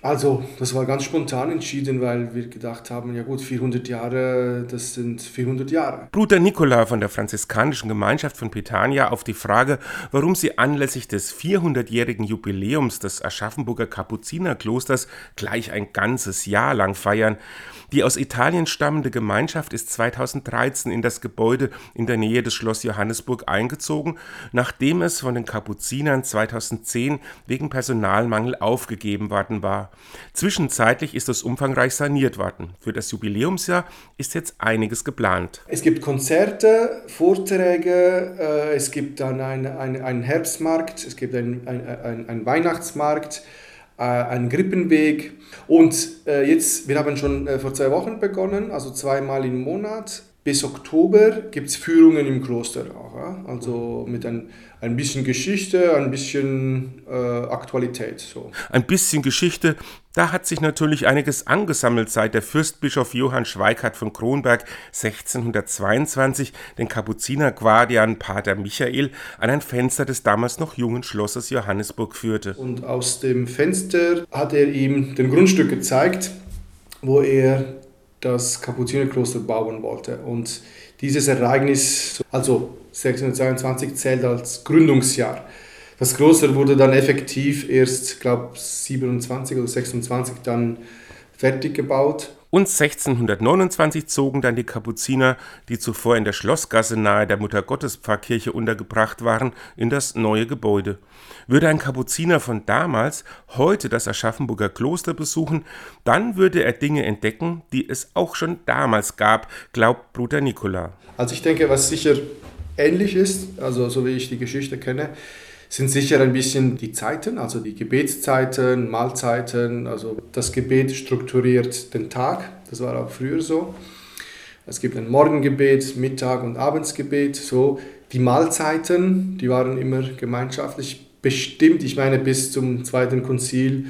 Also, das war ganz spontan entschieden, weil wir gedacht haben, ja gut, 400 Jahre, das sind 400 Jahre. Bruder Nikola von der franziskanischen Gemeinschaft von Petania auf die Frage, warum sie anlässlich des 400-jährigen Jubiläums des Aschaffenburger Kapuzinerklosters gleich ein ganzes Jahr lang feiern. Die aus Italien stammende Gemeinschaft ist 2013 in das Gebäude in der Nähe des Schloss Johannesburg eingezogen, nachdem es von den Kapuzinern 2010 wegen Personalmangel aufgegeben worden war. Zwischenzeitlich ist es umfangreich saniert worden. Für das Jubiläumsjahr ist jetzt einiges geplant. Es gibt Konzerte, Vorträge, äh, es gibt dann einen Herbstmarkt, es gibt einen ein, ein Weihnachtsmarkt, äh, einen Grippenweg. Und äh, jetzt, wir haben schon vor zwei Wochen begonnen, also zweimal im Monat. Bis Oktober gibt es Führungen im Kloster auch. Ja? Also mit ein, ein bisschen Geschichte, ein bisschen äh, Aktualität. So. Ein bisschen Geschichte, da hat sich natürlich einiges angesammelt, seit der Fürstbischof Johann Schweikart von Kronberg 1622 den Kapuziner Guardian Pater Michael an ein Fenster des damals noch jungen Schlosses Johannesburg führte. Und aus dem Fenster hat er ihm den Grundstück gezeigt, wo er das Kapuzinerkloster bauen wollte. Und dieses Ereignis, also 1622, zählt als Gründungsjahr. Das Kloster wurde dann effektiv erst, glaube 27 oder 26 dann fertig gebaut und 1629 zogen dann die Kapuziner, die zuvor in der Schlossgasse nahe der Muttergottespfarrkirche untergebracht waren, in das neue Gebäude. Würde ein Kapuziner von damals heute das Aschaffenburger Kloster besuchen, dann würde er Dinge entdecken, die es auch schon damals gab, glaubt Bruder Nikola. Also ich denke, was sicher ähnlich ist, also so wie ich die Geschichte kenne, sind sicher ein bisschen die Zeiten, also die Gebetszeiten, Mahlzeiten, also das Gebet strukturiert den Tag, das war auch früher so. Es gibt ein Morgengebet, Mittag- und Abendsgebet, so. Die Mahlzeiten, die waren immer gemeinschaftlich bestimmt. Ich meine, bis zum Zweiten Konzil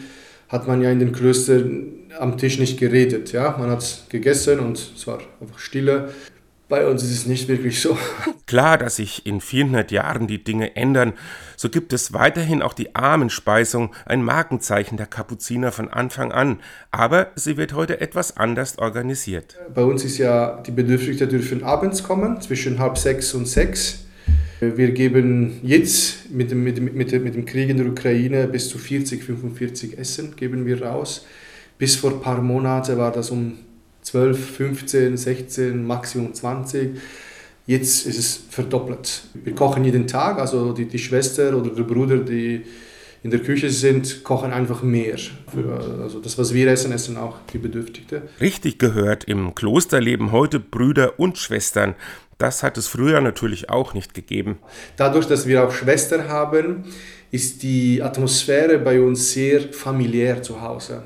hat man ja in den Klöstern am Tisch nicht geredet. Ja? Man hat gegessen und es war einfach Stille. Bei uns ist es nicht wirklich so. Klar, dass sich in 400 Jahren die Dinge ändern, so gibt es weiterhin auch die Armenspeisung, ein Markenzeichen der Kapuziner von Anfang an, aber sie wird heute etwas anders organisiert. Bei uns ist ja, die Bedürftigen dürfen abends kommen, zwischen halb sechs und sechs. Wir geben jetzt mit dem, mit, dem, mit, dem, Krieg in der Ukraine bis zu 40, 45 Essen geben wir raus. Bis vor ein paar Monaten war das um 12, 15, 16, Maximum 20. Jetzt ist es verdoppelt. Wir kochen jeden Tag, also die, die Schwester oder der Bruder, die in der Küche sind, kochen einfach mehr. Für, also das, was wir essen, essen auch die Bedürftigen. Richtig gehört, im Kloster leben heute Brüder und Schwestern. Das hat es früher natürlich auch nicht gegeben. Dadurch, dass wir auch Schwestern haben, ist die Atmosphäre bei uns sehr familiär zu Hause.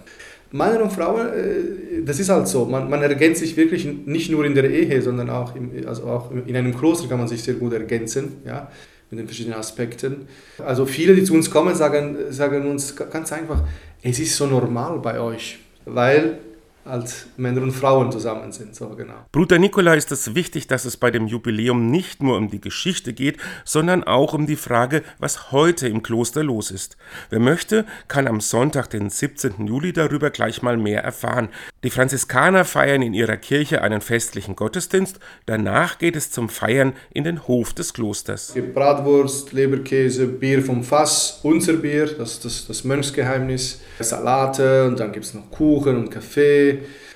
Männer und Frauen, äh, das ist halt so. Man, man ergänzt sich wirklich nicht nur in der Ehe, sondern auch, im, also auch in einem Kloster kann man sich sehr gut ergänzen, ja, mit den verschiedenen Aspekten. Also viele, die zu uns kommen, sagen, sagen uns ganz einfach, es ist so normal bei euch, weil als Männer und Frauen zusammen sind. So, genau. Bruder Nikola ist es wichtig, dass es bei dem Jubiläum nicht nur um die Geschichte geht, sondern auch um die Frage, was heute im Kloster los ist. Wer möchte, kann am Sonntag, den 17. Juli, darüber gleich mal mehr erfahren. Die Franziskaner feiern in ihrer Kirche einen festlichen Gottesdienst. Danach geht es zum Feiern in den Hof des Klosters. Bratwurst, Leberkäse, Bier vom Fass, unser Bier, das ist das, das Mönchsgeheimnis, Salate und dann gibt es noch Kuchen und Kaffee.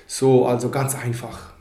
So, also ganz einfach.